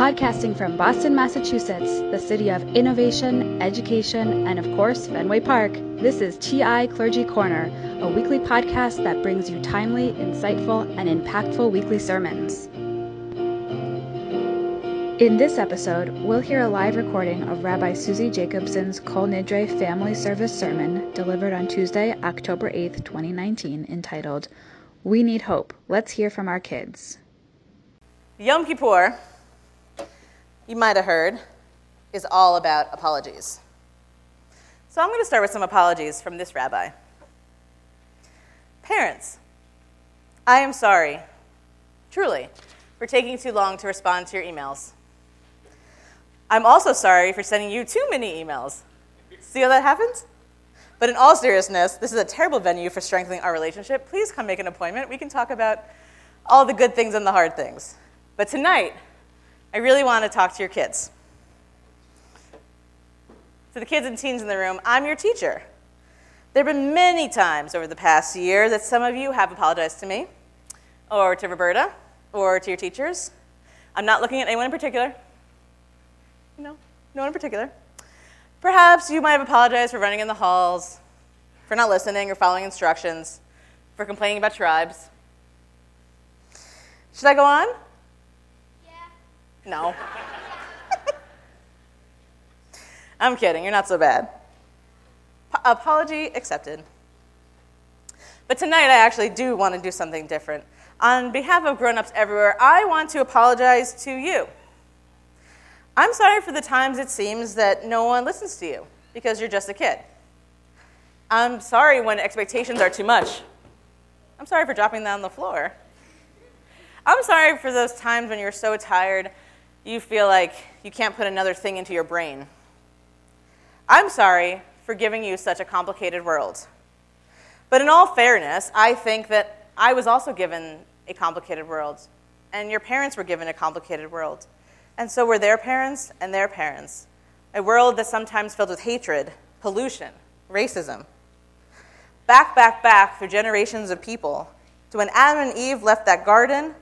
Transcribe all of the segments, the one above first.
Podcasting from Boston, Massachusetts, the city of innovation, education, and of course, Fenway Park, this is TI Clergy Corner, a weekly podcast that brings you timely, insightful, and impactful weekly sermons. In this episode, we'll hear a live recording of Rabbi Susie Jacobson's Kol Nidre Family Service Sermon delivered on Tuesday, October 8th, 2019, entitled, We Need Hope. Let's hear from our kids. Yom Kippur, you might have heard, is all about apologies. So I'm going to start with some apologies from this rabbi. Parents, I am sorry, truly, for taking too long to respond to your emails. I'm also sorry for sending you too many emails. See how that happens? But in all seriousness, this is a terrible venue for strengthening our relationship. Please come make an appointment. We can talk about all the good things and the hard things. But tonight, I really want to talk to your kids. To the kids and teens in the room, I'm your teacher. There have been many times over the past year that some of you have apologized to me, or to Roberta, or to your teachers. I'm not looking at anyone in particular. No, no one in particular. Perhaps you might have apologized for running in the halls, for not listening or following instructions, for complaining about tribes. Should I go on? No. I'm kidding, you're not so bad. apology accepted. But tonight, I actually do want to do something different. On behalf of grown ups everywhere, I want to apologize to you. I'm sorry for the times it seems that no one listens to you because you're just a kid. I'm sorry when expectations are too much. I'm sorry for dropping that on the floor. I'm sorry for those times when you're so tired you feel like you can't put another thing into your brain. I'm sorry for giving you such a complicated world. But in all fairness, I think that I was also given a complicated world, and your parents were given a complicated world. And so were their parents and their parents. A world that's sometimes filled with hatred, pollution, racism. Back, back, back through generations of people, to when Adam and Eve left that garden,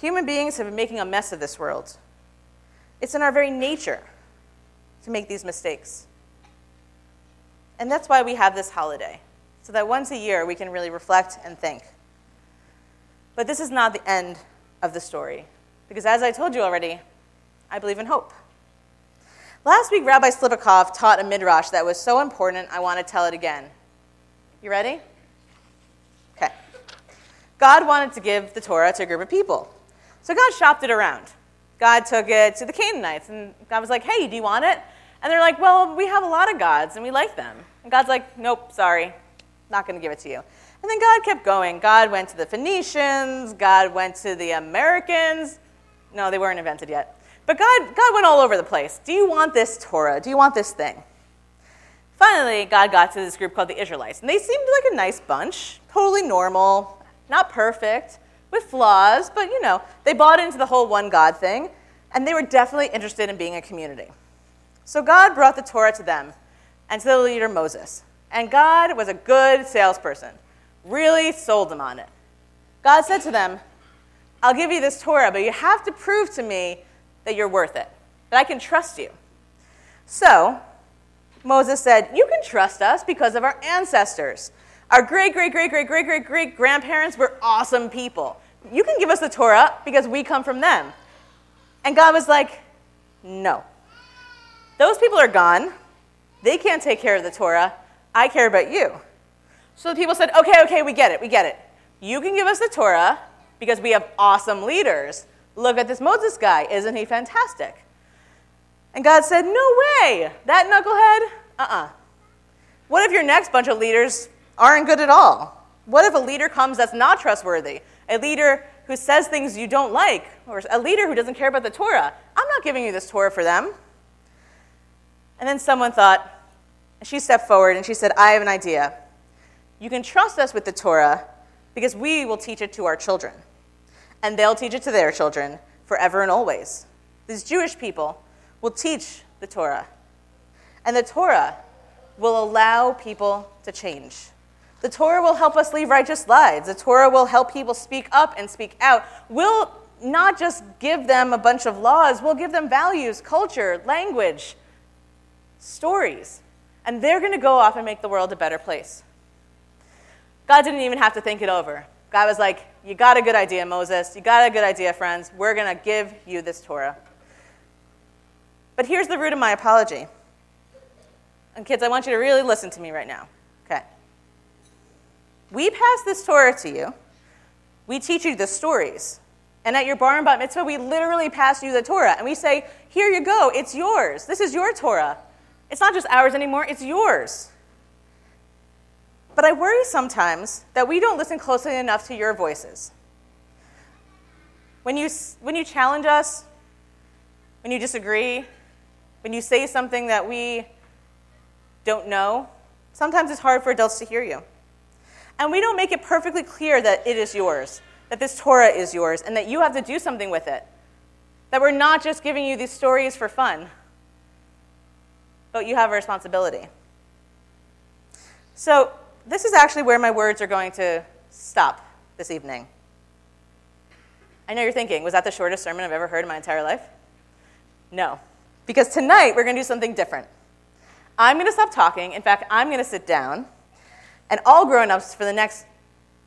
human beings have been making a mess of this world. It's in our very nature to make these mistakes. And that's why we have this holiday, so that once a year we can really reflect and think. But this is not the end of the story, because as I told you already, I believe in hope. Last week, Rabbi Slipakov taught a midrash that was so important, I want to tell it again. You ready? Okay. God wanted to give the Torah to a group of people. So God shopped it around. God took it to the Canaanites, and God was like, hey, do you want it? And they're like, well, we have a lot of gods, and we like them. And God's like, nope, sorry, not going to give it to you. And then God kept going. God went to the Phoenicians, God went to the Americans. No, they weren't invented yet. But God, God went all over the place. Do you want this Torah? Do you want this thing? Finally, God got to this group called the Israelites. And they seemed like a nice bunch, totally normal, not perfect, with flaws, but you know, they bought into the whole one God thing, and they were definitely interested in being a community. So God brought the Torah to them and to the leader Moses. And God was a good salesperson, really sold them on it. God said to them, I'll give you this Torah, but you have to prove to me that you're worth it, that I can trust you. So Moses said, You can trust us because of our ancestors. Our great, great, great, great, great, great, great grandparents were awesome people. You can give us the Torah because we come from them. And God was like, No. Those people are gone. They can't take care of the Torah. I care about you. So the people said, Okay, okay, we get it, we get it. You can give us the Torah because we have awesome leaders. Look at this Moses guy. Isn't he fantastic? And God said, No way. That knucklehead? Uh uh-uh. uh. What if your next bunch of leaders aren't good at all? What if a leader comes that's not trustworthy? A leader who says things you don't like, or a leader who doesn't care about the Torah. I'm not giving you this Torah for them. And then someone thought, and she stepped forward and she said, I have an idea. You can trust us with the Torah because we will teach it to our children. And they'll teach it to their children forever and always. These Jewish people will teach the Torah. And the Torah will allow people to change. The Torah will help us lead righteous lives. The Torah will help people speak up and speak out. We'll not just give them a bunch of laws, we'll give them values, culture, language, stories. And they're going to go off and make the world a better place. God didn't even have to think it over. God was like, You got a good idea, Moses. You got a good idea, friends. We're going to give you this Torah. But here's the root of my apology. And kids, I want you to really listen to me right now. We pass this Torah to you. We teach you the stories. And at your bar and bat mitzvah, we literally pass you the Torah. And we say, Here you go. It's yours. This is your Torah. It's not just ours anymore, it's yours. But I worry sometimes that we don't listen closely enough to your voices. When you, when you challenge us, when you disagree, when you say something that we don't know, sometimes it's hard for adults to hear you. And we don't make it perfectly clear that it is yours, that this Torah is yours, and that you have to do something with it. That we're not just giving you these stories for fun, but you have a responsibility. So, this is actually where my words are going to stop this evening. I know you're thinking, was that the shortest sermon I've ever heard in my entire life? No. Because tonight we're going to do something different. I'm going to stop talking. In fact, I'm going to sit down, and all grown ups for the next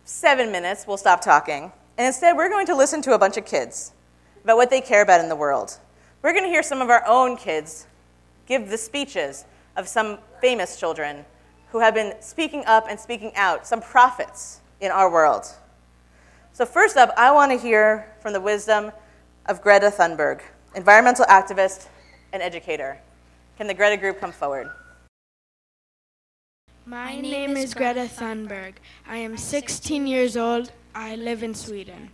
seven minutes will stop talking. And instead, we're going to listen to a bunch of kids about what they care about in the world. We're going to hear some of our own kids give the speeches of some famous children who have been speaking up and speaking out, some prophets in our world. So, first up, I want to hear from the wisdom of Greta Thunberg, environmental activist and educator. Can the Greta group come forward? My name is Greta Thunberg. I am 16 years old. I live in Sweden.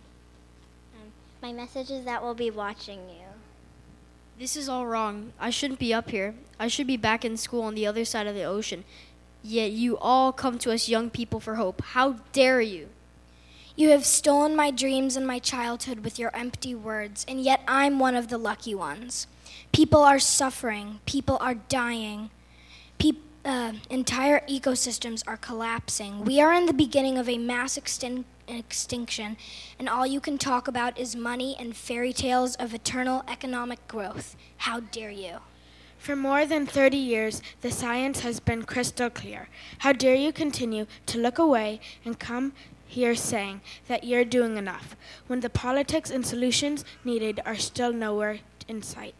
Um, my message is that we'll be watching you. This is all wrong. I shouldn't be up here. I should be back in school on the other side of the ocean. Yet you all come to us young people for hope. How dare you? You have stolen my dreams and my childhood with your empty words, and yet I'm one of the lucky ones. People are suffering, people are dying, Pe- uh, entire ecosystems are collapsing. We are in the beginning of a mass extin- extinction, and all you can talk about is money and fairy tales of eternal economic growth. How dare you? For more than 30 years, the science has been crystal clear. How dare you continue to look away and come here saying that you're doing enough when the politics and solutions needed are still nowhere in sight?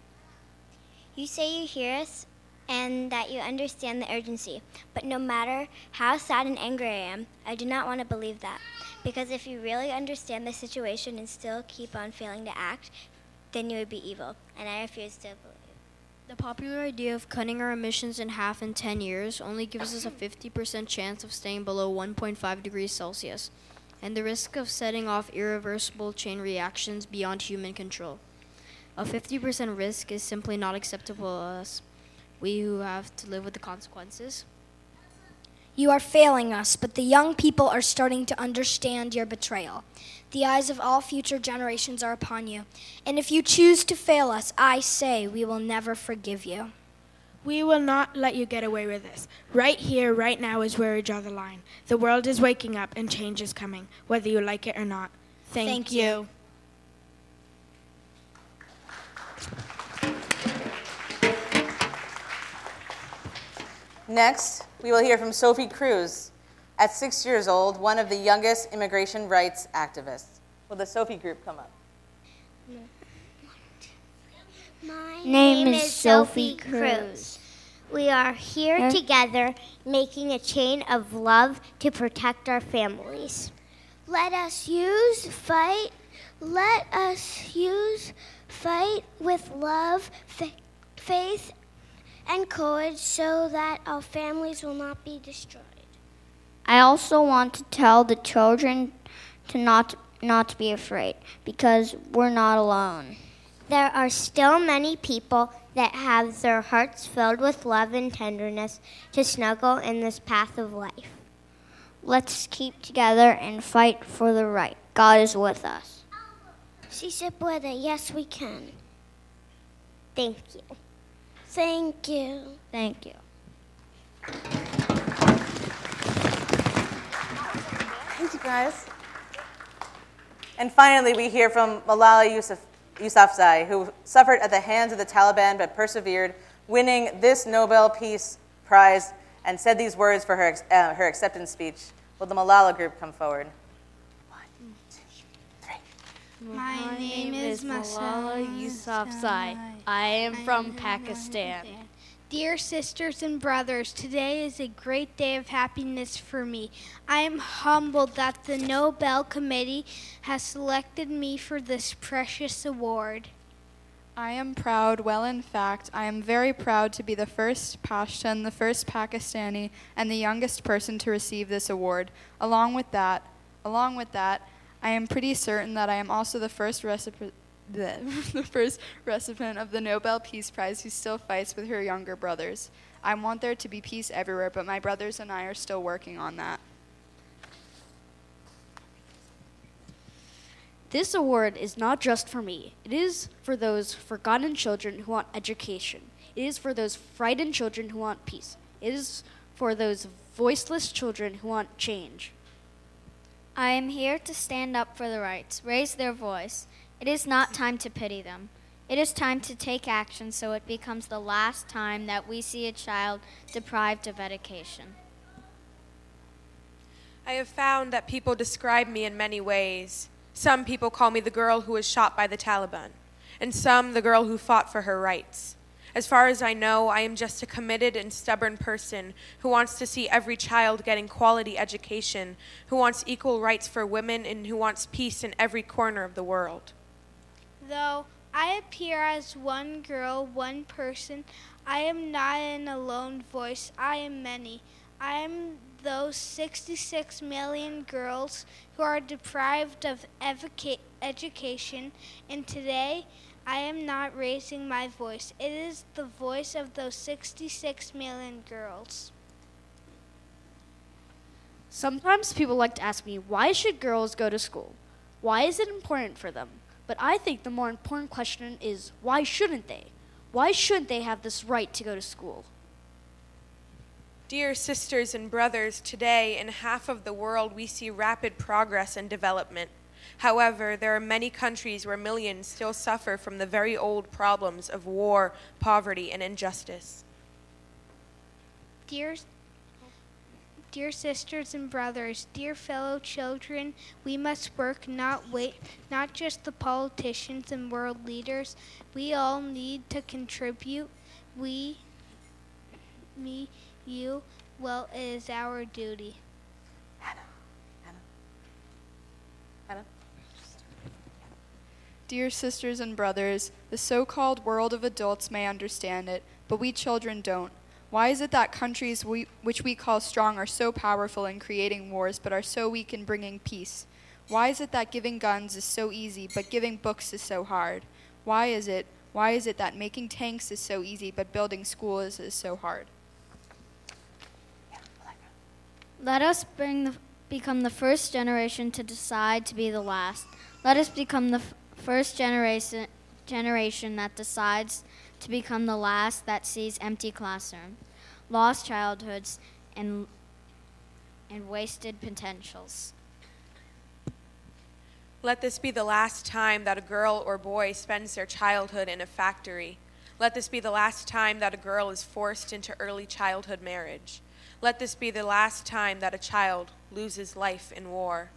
You say you hear us and that you understand the urgency, but no matter how sad and angry I am, I do not want to believe that. Because if you really understand the situation and still keep on failing to act, then you would be evil, and I refuse to believe. The popular idea of cutting our emissions in half in 10 years only gives us a 50% chance of staying below 1.5 degrees Celsius, and the risk of setting off irreversible chain reactions beyond human control. A 50% risk is simply not acceptable to us, we who have to live with the consequences. You are failing us, but the young people are starting to understand your betrayal. The eyes of all future generations are upon you. And if you choose to fail us, I say we will never forgive you. We will not let you get away with this. Right here, right now is where we draw the line. The world is waking up and change is coming, whether you like it or not. Thank, Thank you. you. Next, we will hear from Sophie Cruz. At six years old, one of the youngest immigration rights activists. Will the Sophie group come up? My name is Sophie Cruz. We are here Huh? together making a chain of love to protect our families. Let us use fight. Let us use fight with love, fa- faith, and courage so that our families will not be destroyed. I also want to tell the children to not not be afraid because we're not alone. There are still many people that have their hearts filled with love and tenderness to snuggle in this path of life. Let's keep together and fight for the right. God is with us. Si se puede, yes, we can. Thank you. Thank you. Thank you. Thank you, guys. And finally, we hear from Malala Yousaf, Yousafzai, who suffered at the hands of the Taliban but persevered, winning this Nobel Peace Prize, and said these words for her, uh, her acceptance speech. Will the Malala group come forward? One, two, three. My name is Malala Yousafzai. I am from Pakistan. Dear sisters and brothers, today is a great day of happiness for me. I am humbled that the Nobel Committee has selected me for this precious award. I am proud, well, in fact, I am very proud to be the first Pashtun, the first Pakistani, and the youngest person to receive this award. Along with that, along with that, I am pretty certain that I am also the first recipient the, first recipient of the Nobel Peace Prize who still fights with her younger brothers. I want there to be peace everywhere, but my brothers and I are still working on that. This award is not just for me. It is for those forgotten children who want education. It is for those frightened children who want peace. It is for those voiceless children who want change. I am here to stand up for the rights, raise their voice. It is not time to pity them. It is time to take action so it becomes the last time that we see a child deprived of education. I have found that people describe me in many ways. Some people call me the girl who was shot by the Taliban, and some the girl who fought for her rights. As far as I know, I am just a committed and stubborn person who wants to see every child getting quality education, who wants equal rights for women, and who wants peace in every corner of the world. Though I appear as one girl, one person, I am not an alone voice. I am many. I am those 66 million girls who are deprived of evoca- education, and today I am not raising my voice. It is the voice of those 66 million girls. Sometimes people like to ask me, why should girls go to school? Why is it important for them? But I think the more important question is why shouldn't they? Why shouldn't they have this right to go to school? Dear sisters and brothers, today in half of the world we see rapid progress and development. However, there are many countries where millions still suffer from the very old problems of war, poverty, and injustice. Dear Dear sisters and brothers, dear fellow children, we must work, not wait, not just the politicians and world leaders. We all need to contribute. We, me, you, well, it is our duty. Hannah. Hannah. Dear sisters and brothers, the so called world of adults may understand it, but we children don't. Why is it that countries we, which we call strong are so powerful in creating wars but are so weak in bringing peace? Why is it that giving guns is so easy but giving books is so hard? Why is it why is it that making tanks is so easy but building schools is so hard? Let us bring the, become the first generation to decide to be the last. Let us become the f- first generation generation that decides to become the last that sees empty classroom, lost childhoods, and, and wasted potentials. Let this be the last time that a girl or boy spends their childhood in a factory. Let this be the last time that a girl is forced into early childhood marriage. Let this be the last time that a child loses life in war.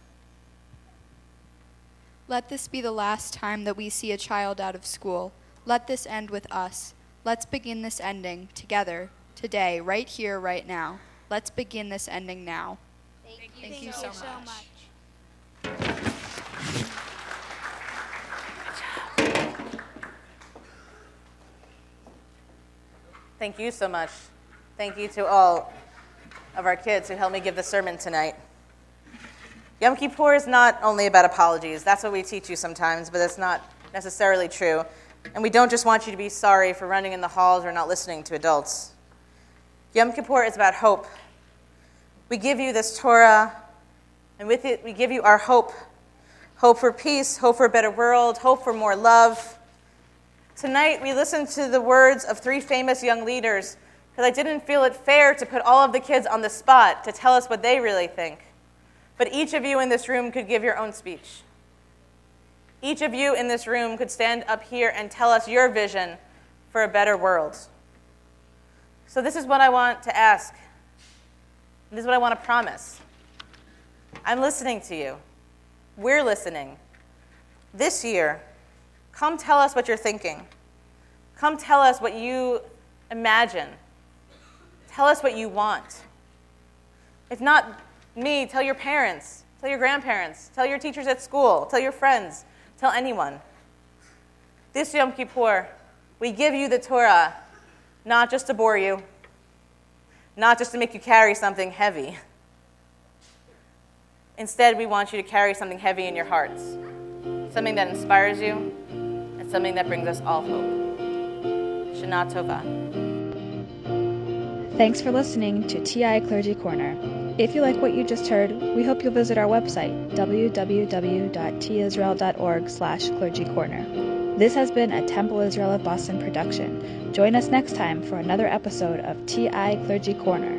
Let this be the last time that we see a child out of school. Let this end with us. Let's begin this ending together, today, right here, right now. Let's begin this ending now. Thank you, Thank Thank you you so so much. much. Thank you so much. Thank you to all of our kids who helped me give the sermon tonight. Yom Kippur is not only about apologies. That's what we teach you sometimes, but that's not necessarily true. And we don't just want you to be sorry for running in the halls or not listening to adults. Yom Kippur is about hope. We give you this Torah, and with it, we give you our hope hope for peace, hope for a better world, hope for more love. Tonight, we listen to the words of three famous young leaders because I didn't feel it fair to put all of the kids on the spot to tell us what they really think. But each of you in this room could give your own speech. Each of you in this room could stand up here and tell us your vision for a better world. So, this is what I want to ask. This is what I want to promise. I'm listening to you. We're listening. This year, come tell us what you're thinking. Come tell us what you imagine. Tell us what you want. If not me, tell your parents, tell your grandparents, tell your teachers at school, tell your friends, tell anyone. This Yom Kippur, we give you the Torah not just to bore you, not just to make you carry something heavy. Instead, we want you to carry something heavy in your hearts, something that inspires you, and something that brings us all hope. Shana Tova. Thanks for listening to TI Clergy Corner. If you like what you just heard, we hope you'll visit our website, www.tisrael.org slash clergycorner. This has been a Temple Israel of Boston production. Join us next time for another episode of TI Clergy Corner.